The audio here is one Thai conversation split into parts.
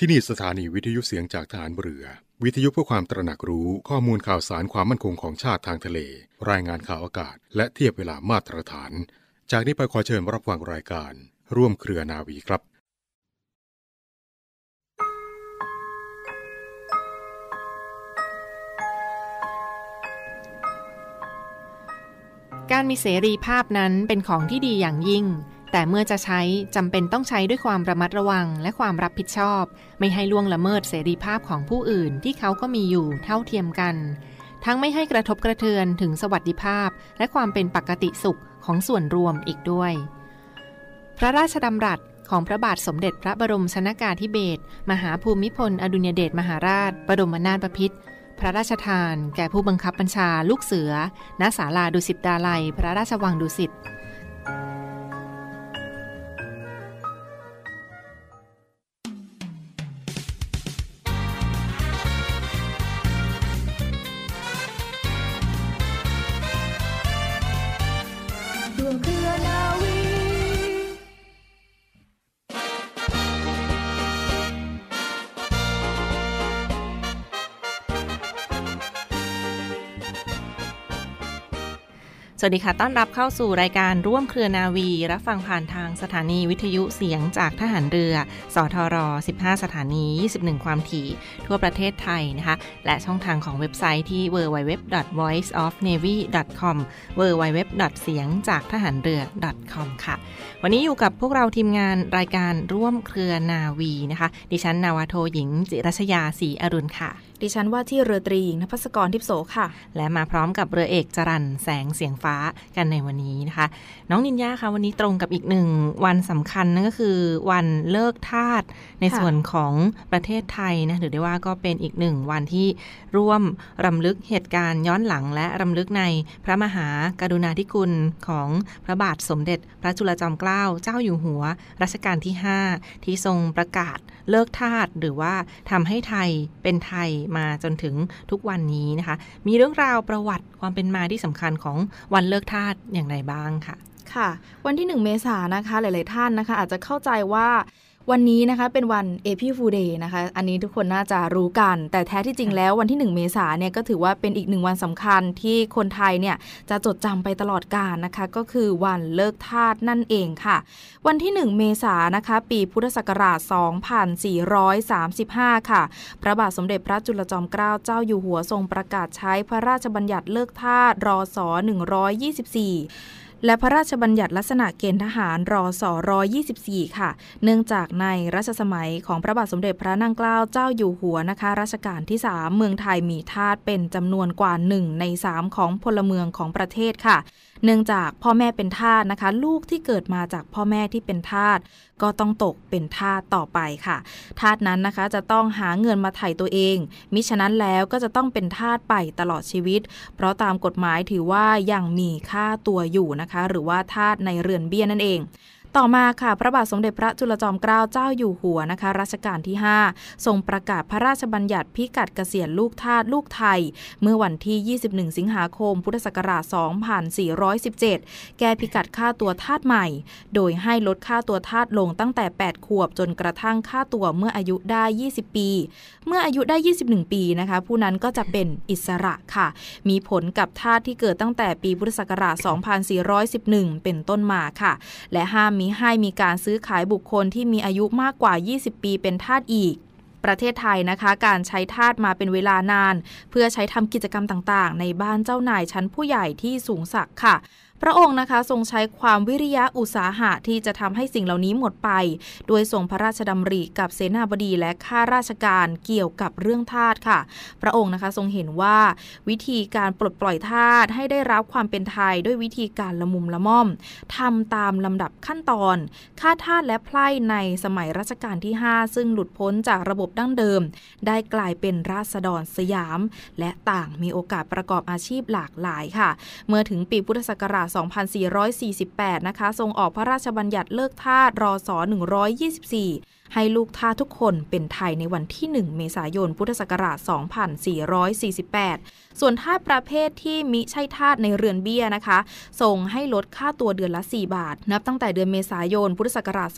ที่นี่สถานีวิทยุเสียงจากฐานเรือ วิทยุเพื่อความตระหนักรู้ข้อมูลข่าวสารความมั่นคงของชาติทางทะเล รายงานข่าวอากาศ และเทียบเวลามาตรฐาน จากนี้ไปขอเชิญรับฟังรายการ ร่วมเครือนาวีครับการมีเสรีภาพนั้นเป็นของที่ดีอย่างยิ่ง แต่เมื่อจะใช้จำเป็นต้องใช้ด้วยความระมัดระวังและความรับผิดชอบ ไม่ให้ล่วงละเมิดเสรีภาพของผู้อื่นที่เขาก็มีอยู่เท่าเทียมกัน ทั้งไม่ให้กระทบกระเทือนถึงสวัสดิภาพ และความเป็นปกติสุขของส่วนรวมอีกด้วย พระราชดำรัสของพระบาทสมเด็จพระบรมชนากาธิเบศรมหาภูมิพล อดุลยเดชมหาราชบรมนาถบพิตรพระราชทาน แก่ผู้บังคับบัญชาลูกเสือ ณ ศาลาดุสิตดาลัย พระราชวังดุสิต วัสดีค่ะ ต้อนรับเข้าสู่รายการร่วมเครือนาวี รับฟังผ่านทางสถานีวิทยุเสียงจากทหารเรือ สทร 15 สถานี 21 ความถี่ ทั่วประเทศไทยนะคะ และช่องทางของเว็บไซต์ที่ www.voiceofnavy.com www. เสียงจากทหารเรือ .com ค่ะ วันนี้อยู่กับพวกเราทีมงานรายการร่วมเครือนาวีนะคะ ดิฉันนาวาโทหญิง จิรัชยาศรีอรุณค่ะดิฉันว่าที่เรือตรีหญิงนภัสกรทิพโสค่ะ และมาพร้อมกับเรือเอกจรันแสงเสียงฟ้ากันในวันนี้นะคะ น้องนินยาคะวันนี้ตรงกับอีกหนึ่งวันสำคัญนั่นก็คือวันเลิกทาสในส่วนของประเทศไทยนะถือได้ว่าก็เป็นอีกหนึ่งวันที่ร่วมรำลึกเหตุการณ์ย้อนหลัง และรำลึกในพระมหากรุณาธิคุณของพระบาทสมเด็จ พระจุลจอมเกล้าเจ้าอยู่หัวรัชกาลที่ 5 ที่ทรงประกาศ เลิกทาสหรือว่าทำให้ไทยเป็นไทยมาจนถึงทุกวันนี้นะคะ มีเรื่องราวประวัติความเป็นมาที่สำคัญของวันเลิกทาสอย่างไรบ้างค่ะ ค่ะ วันที่ 1 เมษานะคะ หลาย ๆ ท่านนะคะ อาจจะเข้าใจว่า วันนี้นะคะเป็นวัน April Fool Day นะคะ อันนี้ทุกคนน่าจะรู้กัน แต่แท้ที่จริงแล้ววันที่ 1 เมษายนเนี่ยก็ถือว่าเป็นอีกหนึ่งวันสำคัญที่คนไทยเนี่ยจะจดจำไปตลอดกาลนะคะ ก็คือวันเลิกทาสนั่นเองค่ะ วันที่ 1 เมษายนนะคะ ปีพุทธศักราช 2435 ค่ะ พระบาทสมเด็จพระจุลจอมเกล้าเจ้าอยู่หัวทรงประกาศใช้พระราชบัญญัติเลิกทาสรศ124 และพระราชบัญญัติลักษณะเกณฑ์ทหารรอสอร24 ค่ะ เนื่องจากในรัชสมัยของพระบาทสมเด็จพระนางเกล้าเจ้าอยู่หัวนะคะ รัชกาลที่ 3 เมืองไทยมีทาสเป็นจำนวนกว่า 1 ใน 3 ของพลเมืองของประเทศค่ะเนื่องจากพ่อแม่เป็นทาสนะคะ ลูกที่เกิดมาจากพ่อแม่ที่เป็นทาสก็ต้องตกเป็นทาสต่อไปค่ะทาสนั้นนะคะจะต้องหาเงินมาไถ่ตัวเอง มิฉะนั้นแล้วก็จะต้องเป็นทาสไปตลอดชีวิต เพราะตามกฎหมายถือว่ายังมีค่าตัวอยู่นะคะ หรือว่าทาสในเรือนเบี้ยนั่นเอง ต่อมาค่ะพระบาทสมเด็จพระจุลจอมเกล้าเจ้าอยู่หัวนะคะรัชกาลที่ 5 ทรงประกาศพระราชบัญญัติพิกัดเกษียณลูกทาสลูกไทย เมื่อวันที่ 21 สิงหาคม พุทธศักราช 2417 แก้พิกัดค่าตัวทาสใหม่ โดยให้ลดค่าตัวทาสลงตั้งแต่ 8 ขวบจนกระทั่งค่าตัวเมื่ออายุได้ 20 ปี เมื่ออายุได้ 21 ปีนะคะผู้นั้นก็จะเป็นอิสระค่ะ มีผลกับทาสที่เกิดตั้งแต่ปีพุทธศักราช 2411 เป็นต้นมาค่ะ และห้ามมิให้มีการซื้อขายบุคคลที่มีอายุมากกว่า 20 ปีเป็นทาสอีกประเทศไทยนะคะ การใช้ทาสมาเป็นเวลานาน เพื่อใช้ทำกิจกรรมต่างๆ ในบ้านเจ้านายชั้นผู้ใหญ่ที่สูงศักดิ์ค่ะ พระองค์นะคะทรงใช้ความวิริยะอุตสาหะที่จะทำให้สิ่งเหล่านี้หมดไป โดยทรงพระราชดำริกับเสนาบดีและข้าราชการเกี่ยวกับเรื่องทาสค่ะ พระองค์นะคะทรงเห็นว่าวิธีการปลดปล่อยทาสให้ได้รับความเป็นไทยด้วยวิธีการละมุมละม่อมทำตามลำดับขั้นตอน ค่าทาสและไพร่ในสมัยรัชกาลที่ 5 ซึ่งหลุดพ้นจากระบบดั้งเดิม ได้กลายเป็นราษฎรสยาม และต่างมีโอกาสประกอบอาชีพหลากหลายค่ะ เมื่อถึงปีพุทธศักราช2448 นะคะ ทรงออกพระราชบัญญัติเลิกทาสรศ 124 ให้ลูกทาทุกคนเป็นไทยในวันที่ 1 เมษายน พุทธศักราช 2448 ส่วนทาประเภทที่มิใช่ทาสในเรือนเบี้ยนะคะทรงให้ลดค่าตัวเดือนละ 4 บาท นับตั้งแต่เดือนเมษายน พุทธศักราช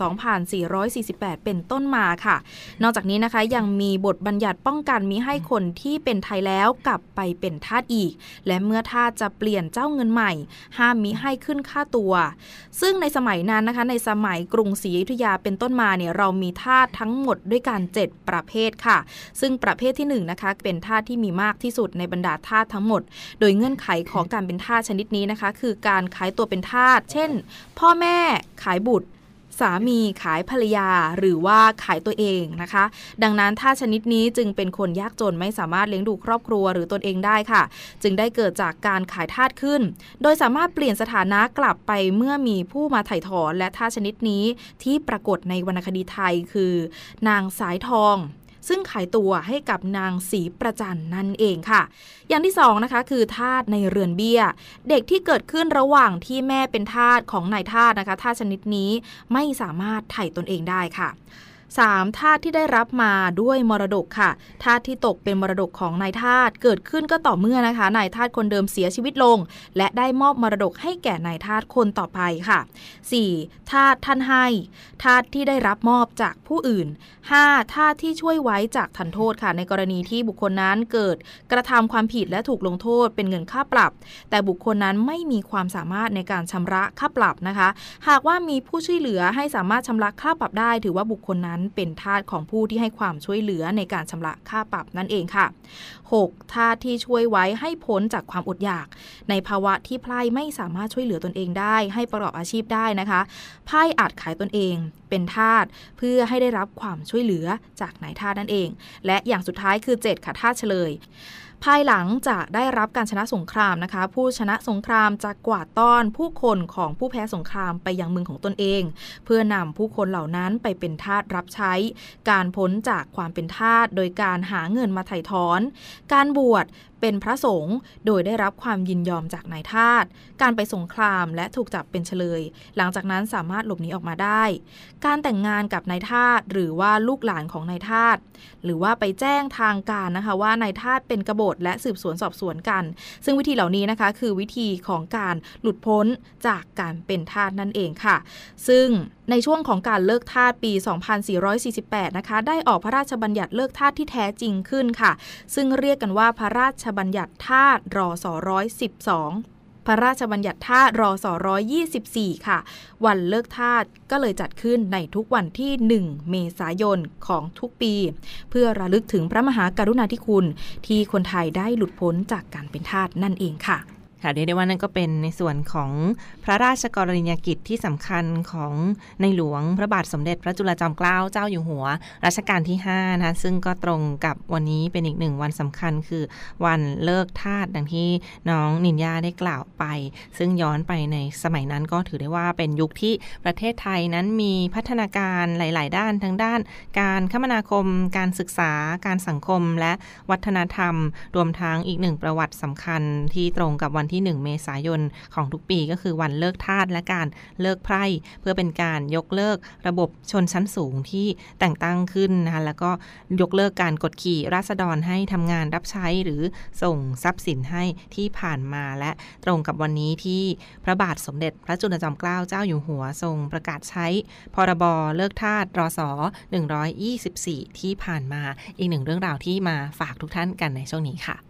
2448 เป็นต้นมาค่ะ นอกจากนี้นะคะยังมีบทบัญญัติป้องกันมิให้คนที่เป็นไทยแล้วกลับไปเป็นทาสอีก และเมื่อทาสจะเปลี่ยนเจ้าเงินใหม่ ห้ามมิให้ขึ้นค่าตัว ซึ่งในสมัยนั้นนะคะในสมัยกรุงศรีอยุธยาเป็นต้นมาเนี่ยเรามีทาสทั้งหมดด้วยกัน 7 ประเภทค่ะ ซึ่งประเภทที่1นนะคะเป็นทาสที่มีมากที่สุดในบรรดาทาสทั้งหมด โดยเงื่อนไขของการเป็นทาสชนิดนี้นะคะ คือการขายตัวเป็นทาสเช่น พ่อแม่ขายบุตร สามีขายภรรยาหรือว่าขายตัวเองนะคะ ดังนั้นทาชนิดนี้จึงเป็นคนยากจนไม่สามารถเลี้ยงดูครอบครัวหรือตนเองได้ค่ะ จึงได้เกิดจากการขายทาสขึ้น โดยสามารถเปลี่ยนสถานะกลับไปเมื่อมีผู้มาไถ่ถอนและทาสชนิดนี้ที่ปรากฏในวรรณคดีไทยคือ นางสายทอง ซึ่งขายตัวให้กับนางสีประจันนั่นเองค่ะ อย่างที่สองนะคะคือทาสในเรือนเบี้ย เด็กที่เกิดขึ้นระหว่างที่แม่เป็นทาสของนายทาสนะคะทาสชนิดนี้ไม่สามารถไถ่ตนเองได้ค่ะ 3. ทาสที่ได้รับมาด้วยมรดกค่ะทาสที่ตกเป็นมรดกของนายทาสเกิดขึ้นก็ต่อเมื่อนะคะนายทาสคนเดิมเสียชีวิตลง และได้มอบมรดกให้แก่นายทาสคนต่อไปค่ะ 4. ทาสท่านให้ทาสที่ได้รับมอบจากผู้อื่น 5. ทาสที่ช่วยไว้จากทันโทษค่ะ ในกรณีที่บุคคลนั้นเกิดกระทำความผิดและถูกลงโทษเป็นเงินค่าปรับ แต่บุคคลนั้นไม่มีความสามารถในการชำระค่าปรับนะคะ หากว่ามีผู้ช่วยเหลือให้สามารถชำระค่าปรับได้ ถือว่าบุคคลนั้นเป็นทาสของผู้ที่ให้ความช่วยเหลือในการชำระค่าปรับนั่นเองค่ะ 6. ทาสที่ช่วยไว้ให้พ้นจากความอดอยาก ในภาวะที่ไพร่ไม่สามารถช่วยเหลือตนเองได้ ให้ประกอบอาชีพได้นะคะไพ่อาจขายตนเอง เป็นทาสเพื่อให้ได้รับความช่วยเหลือจากนายทาสนั่นเอง และอย่างสุดท้ายคือ 7 ค่ะทาสเฉลย ภายหลังจะได้รับการชนะสงครามนะคะ ผู้ชนะสงครามจะกวาดต้อนผู้คนของผู้แพ้สงครามไปยังเมืองของตนเอง เพื่อนำผู้คนเหล่านั้นไปเป็นทาสรับใช้ การพ้นจากความเป็นทาสโดยการหาเงินมาไถ่ถอน การบวชเป็นพระสงฆ์โดยได้รับความยินยอมจากนายทาส การไปสงครามและถูกจับเป็นเฉลย หลังจากนั้นสามารถหลบหนีออกมาได้ การแต่งงานกับนายทาสหรือว่าลูกหลานของนายทาส หรือว่าไปแจ้งทางการนะคะว่านายทาสเป็นกบฏและสืบสวนสอบสวนกัน ซึ่งวิธีเหล่านี้นะคะคือวิธีของการหลุดพ้นจากการเป็นทาสนั่นเองค่ะ ซึ่งในช่วงของการเลิกทาสปี 2448 นะคะ ได้ออกพระราชบัญญัติเลิกทาสที่แท้จริงขึ้นค่ะ ซึ่งเรียกกันว่าพระราชบัญญัติทาสรศ112 พระราชบัญญัติทารอสรศ124ค่ะ วันเลิกทาสก็เลยจัดขึ้นในทุกวันที่ 1 เมษายนของทุกปี เพื่อระลึกถึงพระมหากรุณาธิคุณ ที่คนไทยได้หลุดพ้นจากการเป็นทาสนั่นเองค่ะ ค่ะเรียกได้ว่านั่นก็เป็นในส่วนของพระราชกรณียกิจที่สำคัญของในหลวงพระบาทสมเด็จพระจุลจอมเกล้าเจ้าอยู่หัว รัชกาลที่5นะคะซึ่งก็ตรงกับวันนี้เป็นอีกหนึ่งวันสำคัญคือวันเลิกทาสดังที่น้องนินยาได้กล่าวไป ซึ่งย้อนไปในสมัยนั้นก็ถือได้ว่าเป็นยุคที่ประเทศไทยนั้นมีพัฒนาการหลาย ๆ ด้านทั้งด้าน การคมนาคม การศึกษา การสังคมและวัฒนธรรม รวมทั้งอีกหนึ่งประวัติสำคัญที่ตรงกับวันที่ 1 เมษายนของทุกปีก็คือวันเลิกทาสและการเลิกไพร่ เพื่อเป็นการยกเลิกระบบชนชั้นสูงที่แต่งตั้งขึ้นนะคะแล้วก็ยกเลิกการกดขี่ราษฎรให้ทำงานรับใช้หรือส่งทรัพย์สินให้ที่ผ่านมาและตรงกับวันนี้ที่พระบาทสมเด็จพระจุลจอมเกล้าเจ้าอยู่หัวทรงประกาศใช้ พรบเลิกทาสรศ124 ที่ผ่านมาอีกหนึ่งเรื่องราวที่มาฝากทุกท่านกันในช่วงนี้ค่ะ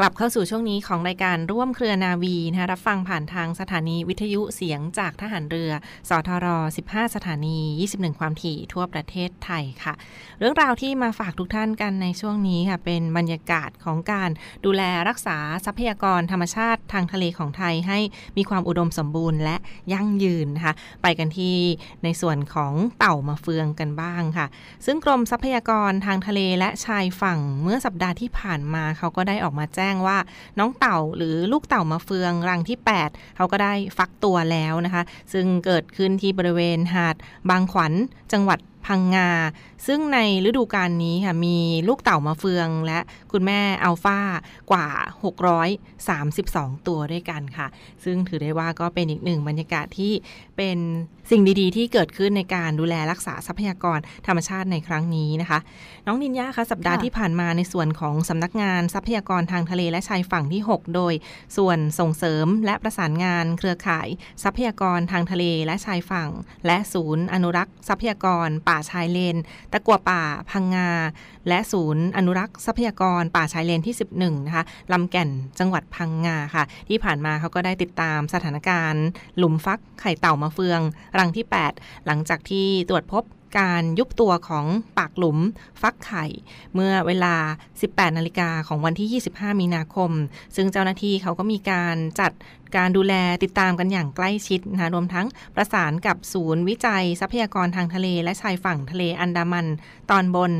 กลับเข้าสู่ช่วงนี้ของรายการร่วมเครือนาวีนะคะรับฟังผ่านทางสถานีวิทยุเสียงจากทหารเรือ สทร 15 สถานี 21 ความถี่ทั่วประเทศไทยค่ะ เรื่องราวที่มาฝากทุกท่านกันในช่วงนี้ค่ะ เป็นบรรยากาศของการดูแลรักษาทรัพยากรธรรมชาติทางทะเลของไทยให้มีความอุดมสมบูรณ์และยั่งยืนนะคะไปกันที่ในส่วนของเต่ามาเฟืองกันบ้างค่ะ ซึ่งกรมทรัพยากรทางทะเลและชายฝั่งเมื่อสัปดาห์ที่ผ่านมาเขาก็ได้ออกมาแจ้งว่า น้องเต่าหรือลูกเต่ามาเฟืองรังที่ 8 เขาก็ได้ฟักตัวแล้วนะคะ ซึ่งเกิดขึ้นที่บริเวณหาดบางขวัญจังหวัด พังงา ซึ่งในฤดูกาลนี้ค่ะมีลูกเต่ามาเฟือง และคุณแม่อัลฟากว่า 632 ตัวด้วยกันค่ะ ซึ่งถือได้ว่าก็เป็นอีกหนึ่งบรรยากาศที่เป็นสิ่งดีๆ ที่เกิดขึ้นในการดูแลรักษาทรัพยากรธรรมชาติในครั้งนี้นะคะ น้องนินยาคะสัปดาห์ที่ผ่านมาในส่วนของสำนักงานทรัพยากรทางทะเลและชายฝั่งที่ 6 โดย ส่วนส่งเสริมและประสานงานเครือข่าย ทรัพยากรทางทะเลและชายฝั่ง และศูนย์อนุรักษ์ ทรัพยากรป่าชายเลน ตะกัวป่าพังงา และศูนย์อนุรักษ์ทรัพยากรป่าชายเลนที่ 11 นะคะลำแก่นจังหวัดพังงาค่ะ ที่ผ่านมาเขาก็ได้ติดตามสถานการณ์ หลุมฟักไข่เต่ามาเฟือง รังที่ 8 หลังจากที่ตรวจพบการยุบตัวของปากหลุมฟักไข่ เมื่อเวลา 18 นาฬิกาของวันที่ 25 มีนาคม ซึ่งเจ้าหน้าที่เขาก็มีการจัด การดูแลติดตามกันอย่างใกล้ชิดนะคะรวมทั้งประสานกับศูนย์วิจัยทรัพยากรทางทะเล และชายฝั่งทะเลอันดามันตอนบน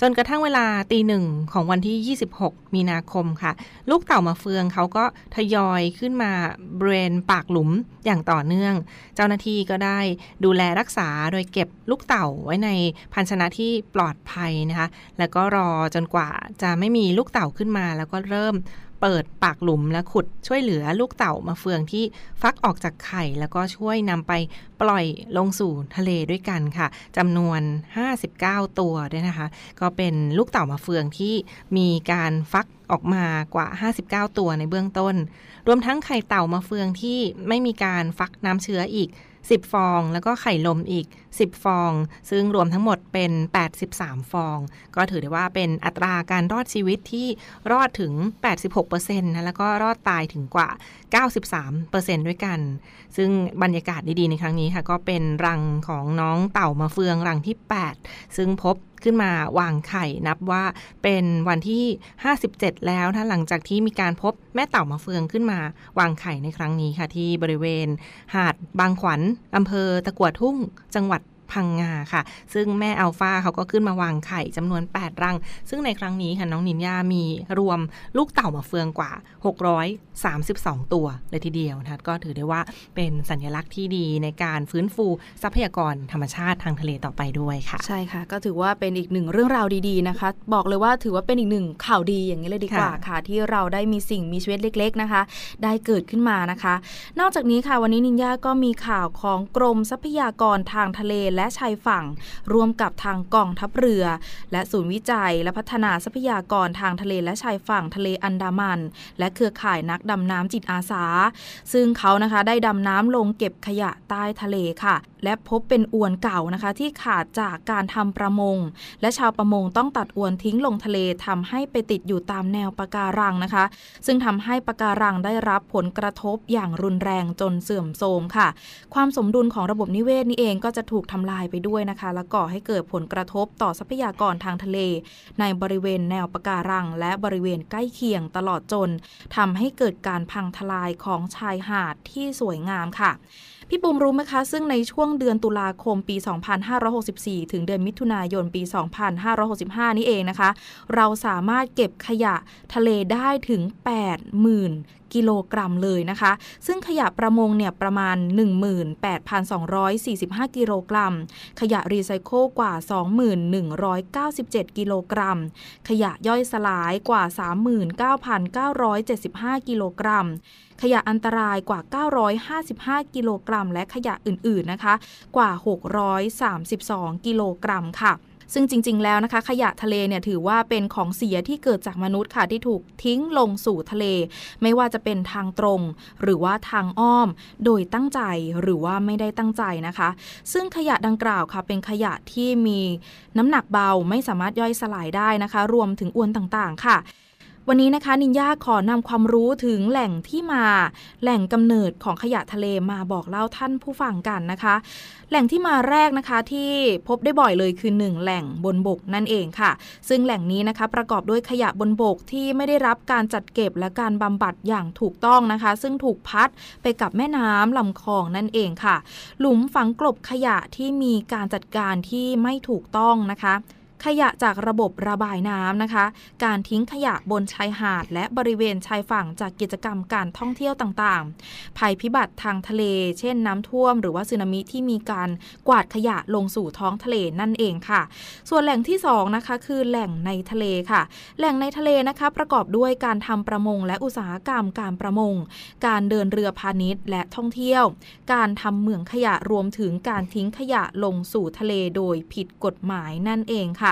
จนกระทั่งเวลาตีหนึ่งของวันที่ 26 มีนาคมค่ะ ลูกเต่ามาเฟืองเขาก็ทยอยขึ้นมาบริเวณปากหลุมอย่างต่อเนื่อง เจ้าหน้าที่ก็ได้ดูแลรักษาโดยเก็บลูกเต่าไว้ในภาชนะที่ปลอดภัยนะคะแล้วก็รอจนกว่าจะไม่มีลูกเต่าขึ้นมาแล้วก็เริ่ม เปิดปากหลุมและขุดช่วยเหลือลูกเต่ามาเฟืองที่ฟักออกจากไข่ แล้วก็ช่วยนำไปปล่อยลงสู่ทะเลด้วยกันค่ะจำนวน 59 ตัวด้วยนะคะ ก็เป็นลูกเต่ามาเฟืองที่มีการฟักออกมากว่า 59 ตัวในเบื้องต้น รวมทั้งไข่เต่ามาเฟืองที่ไม่มีการฟักน้ำเชื้ออีก 10 ฟอง แล้วก็ไข่ลมอีก 10 ฟอง ซึ่งรวมทั้งหมดเป็น 83 ฟอง ก็ถือได้ว่าเป็นอัตราการรอดชีวิตที่รอดถึง 86%นะแล้วก็รอดตายถึงกว่า 93%ด้วยกัน ซึ่งบรรยากาศดีๆในครั้งนี้ค่ะ ก็เป็นรังของน้องเต่ามาเฟืองรังที่ 8 ซึ่งพบ ขึ้นมาวางไข่นับว่าเป็นวันที่ 57 แล้วนะหลังจากที่มีการพบแม่เต่ามาเฟืองขึ้นมาวางไข่ในครั้งนี้ค่ะ ที่บริเวณหาดบางขวัญอำเภอตะกัวทุ่งจังหวัด พังงาค่ะ ซึ่งแม่อัลฟาเขาก็ขึ้นมาวางไข่จำนวน 8 รัง ซึ่งในครั้งนี้ค่ะน้องนินยามีรวมลูกเต่ามาเฟืองกว่า 632 ตัวเลยทีเดียวนะคะก็ถือได้ว่าเป็นสัญลักษณ์ที่ดีในการฟื้นฟูทรัพยากรธรรมชาติทางทะเลต่อไปด้วยค่ะ ใช่ค่ะ ก็ถือว่าเป็นอีกหนึ่งเรื่องราวดีๆนะคะ บอกเลยว่าถือว่าเป็นอีกหนึ่งข่าวดีอย่างนี้เลยดีกว่าค่ะค่ะที่เราได้มีสิ่งมีชีวิตเล็ก ๆนะคะ ได้เกิดขึ้นมานะคะ นอกจากนี้ค่ะวันนี้นินยาก็มีข่าวของกรมทรัพยากรทางทะเลและและชายฝั่ง ร่วมกับทางกองทัพเรือ และศูนย์วิจัยและพัฒนาทรัพยากรทางทะเลและชายฝั่งทะเลอันดามัน และเครือข่ายนักดำน้ำจิตอาสา ซึ่งเขานะคะได้ดำน้ำลงเก็บขยะใต้ทะเลค่ะ และพบเป็นอวนเก่านะคะ ที่ขาดจากการทำประมง และชาวประมงต้องตัดอวนทิ้งลงทะเลทำให้ไปติดอยู่ตามแนวปะการังนะคะ ซึ่งทำให้ปะการังได้รับผลกระทบอย่างรุนแรงจนเสื่อมโทรมค่ะ ความสมดุลของระบบนิเวศนี่เองก็จะถูกทำลายไปด้วยนะคะ และก่อให้เกิดผลกระทบต่อทรัพยากรทางทะเล ในบริเวณแนวปะการัง และบริเวณใกล้เคียงตลอดจนทำให้เกิดการพังทลายของชายหาดที่สวยงามค่ะ พี่ปุมรู้ไหมคะ ซึ่งในช่วงเดือนตุลาคมปี 2564 ถึงเดือนมิถุนายนปี 2565 นี้เองนะคะ เราสามารถเก็บขยะทะเลได้ถึง 80,000กิโลกรัมเลยนะคะ ซึ่งขยะประมงเนี่ยประมาณ 18,245 กิโลกรัม ขยะรีไซเคิลกว่า 2197 กิโลกรัม ขยะย่อยสลายกว่า 39,975 กิโลกรัม ขยะอันตรายกว่า 955 กิโลกรัม และขยะอื่น ๆ นะคะ กว่า 632 กิโลกรัมค่ะซึ่งจริง ๆ แล้วนะคะ ขยะทะเลเนี่ยถือว่าเป็นของเสียที่เกิดจากมนุษย์ค่ะที่ถูกทิ้งลงสู่ทะเล ไม่ว่าจะเป็นทางตรง หรือว่าทางอ้อม โดยตั้งใจหรือว่าไม่ได้ตั้งใจนะคะ ซึ่งขยะดังกล่าวค่ะ เป็นขยะที่มีน้ำหนักเบาไม่สามารถย่อยสลายได้นะคะ รวมถึงอวนต่างๆ ค่ะ วันนี้นะคะนินยาขอนำความรู้ถึงแหล่งที่มา แหล่งกำเนิดของขยะทะเลมาบอกเล่าท่านผู้ฟังกันนะคะ แหล่งที่มาแรกนะคะที่พบได้บ่อยเลยคือ1แหล่งบนบกนั่นเองค่ะ ซึ่งแหล่งนี้นะคะประกอบด้วยขยะบนบกที่ไม่ได้รับการจัดเก็บและการบำบัดอย่างถูกต้องนะคะ ซึ่งถูกพัดไปกับแม่น้ำลำคลองนั่นเองค่ะ หลุมฝังกลบขยะที่มีการจัดการที่ไม่ถูกต้องนะคะ ขยะจากระบบระบายน้ำนะคะ การทิ้งขยะบนชายหาด และบริเวณชายฝั่งจากกิจกรรมการท่องเที่ยวต่างๆ ภัยพิบัติทางทะเล เช่นน้ำท่วม หรือว่าสึนามิที่มีการกวาดขยะลงสู่ท้องทะเลนั่นเองค่ะ ส่วนแหล่งที่2นะคะคือแหล่งในทะเลค่ะ แหล่งในทะเลนะคะประกอบด้วยการทำประมงและอุตสาหกรรมการประมง การเดินเรือพาณิชย์ และท่องเที่ยว การทำเหมืองขยะรวมถึงการทิ้งขยะลงสู่ทะเลโดยผิดกฎหมายนั่นเองค่ะ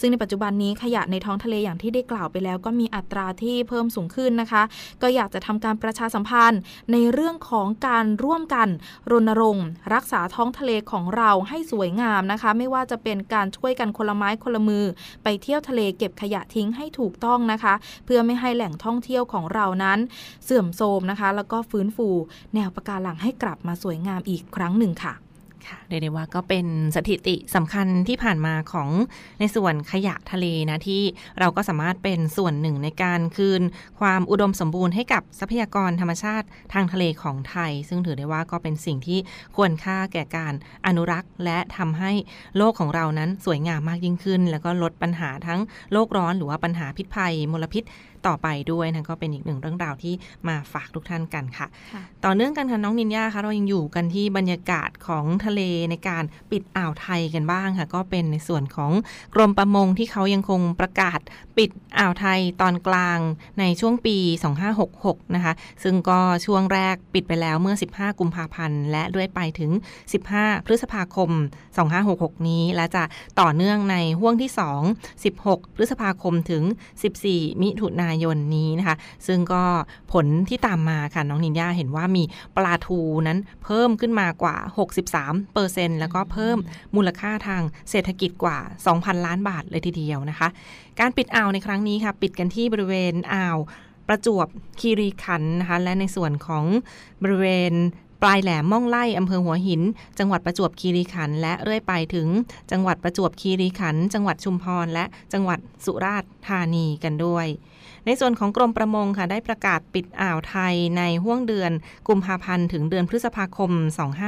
ซึ่งในปัจจุบันนี้ขยะในท้องทะเลอย่างที่ได้กล่าวไปแล้ว ก็มีอัตราที่เพิ่มสูงขึ้นนะคะ ก็อยากจะทำการประชาสัมพันธ์ในเรื่องของการร่วมกัน รณรงค์ รักษาท้องทะเลของเราให้สวยงามนะคะ ไม่ว่าจะเป็นการช่วยกันคนละไม้คนละมือ ไปเที่ยวทะเลเก็บขยะทิ้งให้ถูกต้องนะคะ เพื่อไม่ให้แหล่งท่องเที่ยวของเรานั้น เสื่อมโทรมนะคะ แล้วก็ฟื้นฟู แนวปะการังให้กลับมาสวยงามอีกครั้งหนึ่งค่ะ ค่ะเรียกได้ว่าก็เป็นสถิติสำคัญที่ผ่านมาของในส่วนขยะทะเลนะ ที่เราก็สามารถเป็นส่วนหนึ่งในการคืนความอุดมสมบูรณ์ให้กับทรัพยากรธรรมชาติทางทะเลของไทย ซึ่งถือได้ว่าก็เป็นสิ่งที่ควรค่าแก่การอนุรักษ์และทำให้โลกของเรานั้นสวยงามมากยิ่งขึ้น แล้วก็ลดปัญหาทั้งโลกร้อนหรือว่าปัญหาพิษภัยมลพิษ ต่อไปด้วยนะก็เป็นอีกหนึ่งเรื่องราวที่มาฝากทุกท่านกันค่ะค่ะ ต่อเนื่องกันค่ะน้องนินยาคะเรายังอยู่กันที่บรรยากาศของทะเลในการปิดอ่าวไทยกันบ้างค่ะ ก็เป็นในส่วนของกรมประมงที่เขายังคงประกาศปิดอ่าวไทยตอนกลางในช่วงปี 2566 นะคะ ซึ่งก็ช่วงแรกปิดไปแล้วเมื่อ 15 กุมภาพันธ์ และด้วยไปถึง 15 พฤษภาคม 2566 นี้ และจะต่อเนื่องในห่วงที่ 2 16 พฤษภาคมถึง 14 มิถุนายนนี้นะคะ ซึ่งก็ผลที่ตามมาค่ะ น้องนินยาเห็นว่ามีปลาทูนั้นเพิ่มขึ้นมากว่า 63เปอร์เซ็นต์แล้วก็เพิ่มมูลค่าทางเศรษฐกิจกว่า 2,000 ล้านบาทเลยทีเดียวนะคะ การปิดอ่าวในครั้งนี้ค่ะ ปิดกันที่บริเวณอ่าวประจวบคีรีขันธ์นะคะ และในส่วนของบริเวณปลายแหลมม่องไล่อำเภอหัวหิน จังหวัดประจวบคีรีขันธ์และเรื่อยไปถึง จังหวัดประจวบคีรีขันธ์จังหวัดชุมพร และจังหวัดสุราษฎร์ธานีกันด้วย ในส่วนของกรมประมงค่ะได้ประกาศปิดอ่าวไทยในห่วงเดือนกุมภาพันธ์ถึงเดือนพฤษภาคม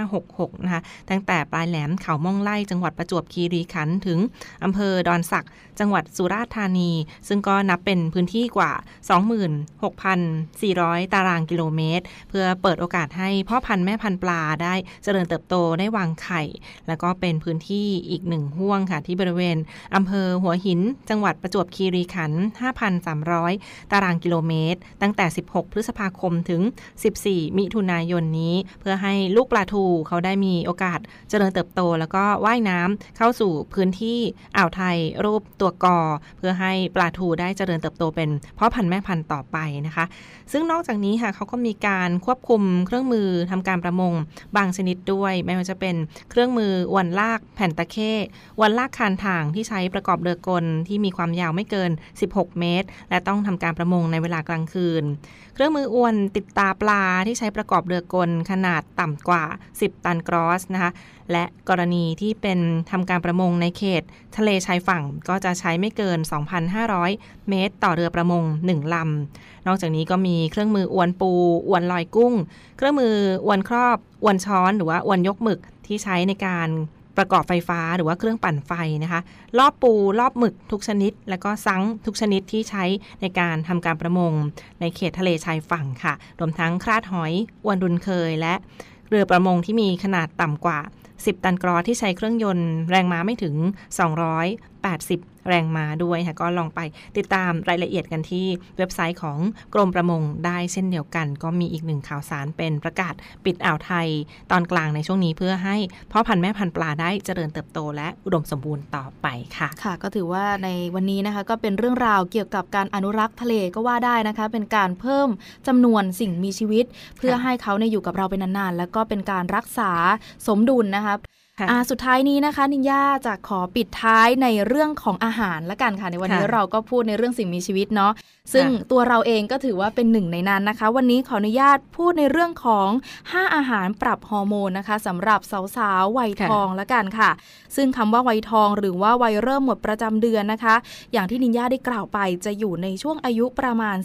2566 นะคะ ตั้งแต่ปลายแหลมเขาม่องไล่จังหวัดประจวบคีรีขันธ์ถึงอำเภอดอนสัก จังหวัดสุราษฎร์ธานี ซึ่งก็นับเป็นพื้นที่กว่า 26,400 ตารางกิโลเมตร เพื่อเปิดโอกาสให้พ่อพันธุ์แม่พันธุ์ปลาได้เจริญเติบโตได้วางไข่ แล้วก็เป็นพื้นที่อีกหนึ่งห่วงค่ะที่บริเวณอำเภอหัวหิน จังหวัดประจวบคีรีขันธ์5,300ตารางกิโลเมตร ตั้งแต่ 16 พฤษภาคมถึง 14 มิถุนายนนี้ เพื่อให้ลูกปลาทูเขาได้มีโอกาสเจริญเติบโต แล้วก็ว่ายน้ำเข้าสู่พื้นที่อ่าวไทยรูปตัวกอ เพื่อให้ปลาทูได้เจริญเติบโตเป็นพ่อพันธุ์แม่พันธุ์ต่อไปนะคะ ซึ่งนอกจากนี้ค่ะเขาก็มีการควบคุมเครื่องมือทำการประมงบางชนิดด้วยไม่ว่าจะเป็นเครื่องมืออวนลากแผ่นตะเข้อวนลากคานถ่างที่ใช้ประกอบเรือกลที่มีความยาวไม่เกิน 16 เมตร และต้องททำการประมงในเวลากลางคืน เครื่องมืออวนติดตาปลาที่ใช้ประกอบเรือกลขนาดต่ำกว่า 10 ตันกรอสนะคะ และกรณีที่เป็นทำการประมงในเขต ทะเลชายฝั่งก็จะใช้ไม่เกิน 2,500 เมตร ต่อเรือประมง 1ลำนอกจากนี้ก็มีเครื่องมืออวนปูอวนลอยกุ้ง เครื่องมืออวนครอบอวนช้อนหรือว่าอวนยกหมึกที่ใช้ในการ ประกอบไฟฟ้าหรือว่าเครื่องปั่นไฟนะคะรอบปูรอบหมึกทุกชนิด แล้วก็ซังทุกชนิดที่ใช้ในการทำการประมง ในเขตทะเลชายฝั่งค่ะ รวมทั้งคราดหอยอวนรุนเคย และเรือประมงที่มีขนาดต่ำกว่า 10 ตันกรอที่ใช้เครื่องยนต์แรงม้าไม่ถึง 200 80 แรงม้าด้วยค่ะก็ลองไปติดตามรายละเอียดกันที่เว็บไซต์ของกรมประมงได้เช่นเดียวกัน ก็มีอีกหนึ่งข่าวสารเป็นประกาศปิดอ่าวไทยตอนกลางในช่วงนี้เพื่อให้พ่อพันธุ์แม่พันธุ์ปลาได้เจริญเติบโตและอุดมสมบูรณ์ต่อไปค่ะ ค่ะ ก็ถือว่าในวันนี้นะคะก็เป็นเรื่องราวเกี่ยวกับการอนุรักษ์ทะเลก็ว่าได้นะคะ เป็นการเพิ่มจำนวนสิ่งมีชีวิต เพื่อให้เขาเนี่ยอยู่กับเราเป็นนานๆ แล้วก็เป็นการรักษาสมดุลนะคะค่ะอ่า สุดท้ายนี้นะคะนิย่าจะขอปิดท้ายในเรื่องของอาหารละกันค่ะ ในวันนี้ค่ะเราก็พูดในเรื่องสิ่งมีชีวิตเนาะซึ่งค่ะตัวเราเองก็ถือว่าเป็นหนึ่งในนั้นนะคะ วันนี้ขออนุญาตพูดในเรื่องของ 5 อาหารปรับฮอร์โมนนะคะสำหรับสาวๆวัยทองละกันค่ะ ซึ่งคำว่าวัยทองหรือว่าวัยเริ่มหมดประจำเดือนนะคะ อย่างที่นินย่าได้กล่าวไปจะอยู่ในช่วงอายุประมาณ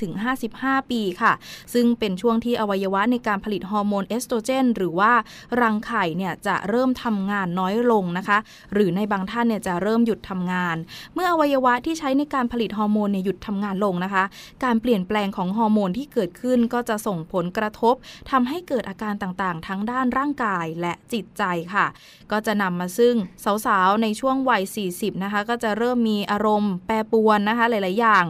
45-55 ปีค่ะ ซึ่งเป็นช่วงที่อวัยวะในการผลิตฮอร์โมนเอสโตรเจน หรือว่ารังไข่เนี่ยจะเริ่มทำงานน้อยลงนะคะ หรือในบางท่านเนี่ยจะเริ่มหยุดทำงาน เมื่ออวัยวะที่ใช้ในการผลิตฮอร์โมนเนี่ยหยุดทำงานลงนะคะ การเปลี่ยนแปลงของฮอร์โมนที่เกิดขึ้นก็จะส่งผลกระทบทำให้เกิดอาการต่างๆ ทั้งด้านร่างกายและจิตใจค่ะ ก็จะนำมาซึ่งสาวๆ ในช่วงวัย 40 นะคะ ก็จะเริ่มมีอารมณ์แปรปรวนนะคะหลาย ๆ อย่าง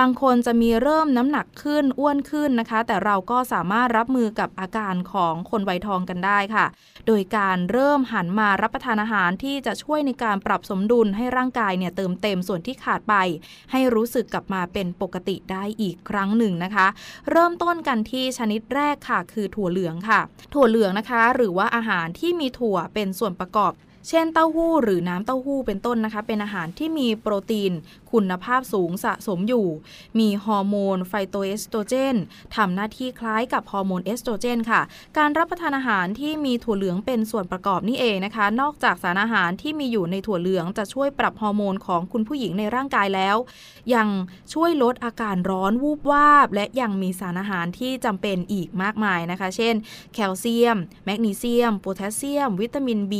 บางคนจะมีเริ่มน้ำหนักขึ้นอ้วนขึ้นนะคะ แต่เราก็สามารถรับมือกับอาการของคนวัยทองกันได้ค่ะ โดยการเริ่มหันมารับประทานอาหารที่จะช่วยในการปรับสมดุลให้ร่างกายเนี่ยเติมเต็มส่วนที่ขาดไป ให้รู้สึกกลับมาเป็นปกติได้อีกครั้งหนึ่งนะคะ เริ่มต้นกันที่ชนิดแรกค่ะ คือถั่วเหลืองค่ะ ถั่วเหลืองนะคะ หรือว่าอาหารที่มีถั่วเป็นส่วนประกอบ เช่นเต้าหู้หรือน้ำเต้าหู้เป็นต้นนะคะ เป็นอาหารที่มีโปรตีน คุณภาพสูงสะสมอยู่ มีฮอร์โมนไฟโตเอสโตรเจนทำหน้าที่คล้ายกับฮอร์โมนเอสโตรเจนค่ะ การรับประทานอาหารที่มีถั่วเหลืองเป็นส่วนประกอบนี่เองนะคะ นอกจากสารอาหารที่มีอยู่ในถั่วเหลืองจะช่วยปรับฮอร์โมนของคุณผู้หญิงในร่างกายแล้ว ยังช่วยลดอาการร้อนวูบวาบ และยังมีสารอาหารที่จำเป็นอีกมากมายนะคะ เช่น แคลเซียม แมกนีเซียม โพแทสเซียม วิตามิน B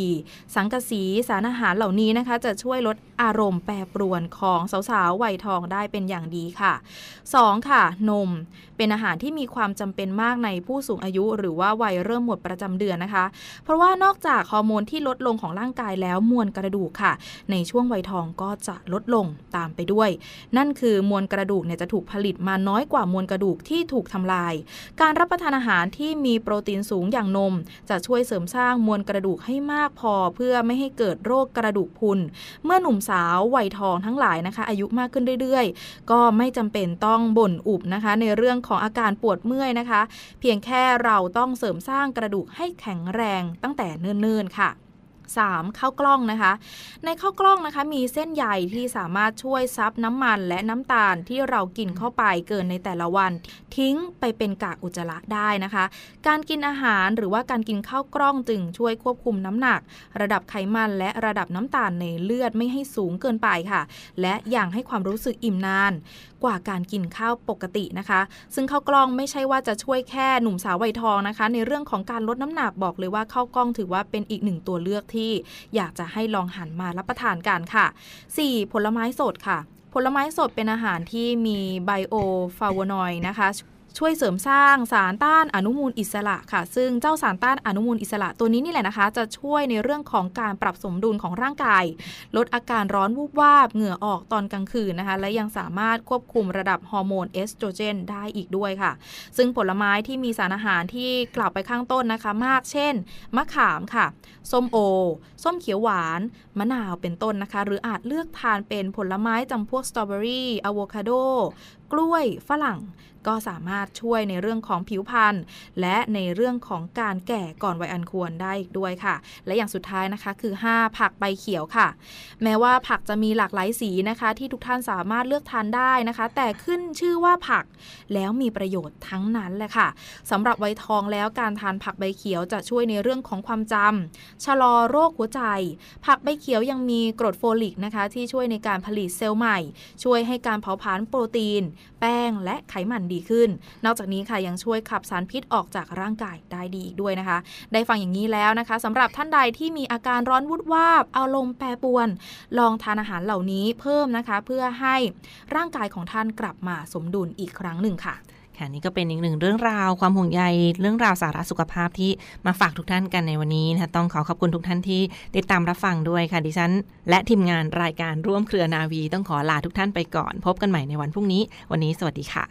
สังกะสีสารอาหารเหล่านี้นะคะ จะช่วยลดอารมณ์แปรปรวนของสาวๆวัยทองได้เป็นอย่างดีค่ะ 2. ค่ะ นม เป็นอาหารที่มีความจำเป็นมากในผู้สูงอายุหรือว่าวัยเริ่มหมดประจำเดือนนะคะ เพราะว่านอกจากฮอร์โมนที่ลดลงของร่างกายแล้วมวลกระดูกค่ะ ในช่วงวัยทองก็จะลดลงตามไปด้วย นั่นคือมวลกระดูกเนี่ยจะถูกผลิตมาน้อยกว่ามวลกระดูกที่ถูกทำลาย การรับประทานอาหารที่มีโปรตีนสูงอย่างนม จะช่วยเสริมสร้างมวลกระดูกให้มากพอเพื่อไม่ให้เกิดโรคกระดูกพุน เมื่อหนุ่มสาววัยทองทั้งหลายนะคะ อายุมากขึ้นเรื่อยๆ ก็ไม่จำเป็นต้องบ่นอุบนะคะ ในเรื่องของอาการปวดเมื่อยนะคะ เพียงแค่เราต้องเสริมสร้างกระดูกให้แข็งแรงตั้งแต่เนิ่นๆค่ะ 3. ข้าวกล้องนะคะ ในข้าวกล้องนะคะ มีเส้นใยที่สามารถช่วยซับน้ำมันและน้ำตาลที่เรากินเข้าไปเกินในแต่ละวัน ทิ้งไปเป็นกากอุจจาระได้นะคะ การกินอาหารหรือว่าการกินข้าวกล้องจึงช่วยควบคุมน้ำหนัก ระดับไขมันและระดับน้ำตาลในเลือดไม่ให้สูงเกินไปค่ะ และยังให้ความรู้สึกอิ่มนาน กว่าการกินข้าวปกตินะคะ ซึ่งข้าวกล้องไม่ใช่ว่าจะช่วยแค่หนุ่มสาววัยทองนะคะ ในเรื่องของการลดน้ำหนักบอกเลยว่าข้าวกล้องถือว่าเป็นอีกหนึ่งตัวเลือกที่อยากจะให้ลองหันมารับประทานกันค่ะ 4. ผลไม้สดค่ะผลไม้สดเป็นอาหารที่มีไบโอฟลาโวนอยด์นะคะ ช่วยเสริมสร้างสารต้านอนุมูลอิสระค่ะ ซึ่งเจ้าสารต้านอนุมูลอิสระตัวนี้นี่แหละนะคะ จะช่วยในเรื่องของการปรับสมดุลของร่างกาย ลดอาการร้อนวูบวาบเหงื่อออกตอนกลางคืนนะคะ และยังสามารถควบคุมระดับฮอร์โมนเอสโตรเจนได้อีกด้วยค่ะ ซึ่งผลไม้ที่มีสารอาหารที่กล่าวไปข้างต้นนะคะ มากเช่น มะขามค่ะ ส้มโอ ส้มเขียวหวาน มะนาวเป็นต้นนะคะ หรืออาจเลือกทานเป็นผลไม้จำพวกสตรอเบอรี่อะโวคาโด กล้วยฝรั่ง ก็สามารถช่วยในเรื่องของผิวพรรณและในเรื่องของการแก่ก่อนวัยอันควรได้อีกด้วยค่ะ และอย่างสุดท้ายนะคะคือ 5 ผักใบเขียวค่ะ แม้ว่าผักจะมีหลากหลายสีนะคะ ที่ทุกท่านสามารถเลือกทานได้นะคะ แต่ขึ้นชื่อว่าผักแล้วมีประโยชน์ทั้งนั้นแหละค่ะสำหรับวัยทองแล้วการทานผักใบเขียวจะช่วยในเรื่องของความจำชะลอโรคหัวใจ ผักใบเขียวยังมีกรดโฟลิกนะคะที่ช่วยในการผลิตเซลล์ใหม่ ช่วยให้การเผาผลาญโปรตีนแป้งและไขมันดีขึ้น นอกจากนี้ค่ะยังช่วยขับสารพิษออกจากร่างกายได้ดีอีกด้วยนะคะ ได้ฟังอย่างนี้แล้วนะคะสำหรับท่านใดที่มีอาการร้อนวุดวาบอารมณ์แปรปรวน ลองทานอาหารเหล่านี้เพิ่มนะคะ เพื่อให้ร่างกายของท่านกลับมาสมดุลอีกครั้งหนึ่งค่ะ ค่ะนี่ก็เป็นอีกหนึ่งเรื่องราวความห่วงใยเรื่องราวสาระสุขภาพที่มาฝากทุกท่านกันในวันนี้นะคะต้องขอขอบคุณทุกท่านที่ติดตามรับฟังด้วยค่ะดิฉัน และทีมงานรายการร่วมเครือนาวี ต้องขอลาทุกท่านไปก่อน พบกันใหม่ในวันพรุ่งนี้ วันนี้สวัสดีค่ะ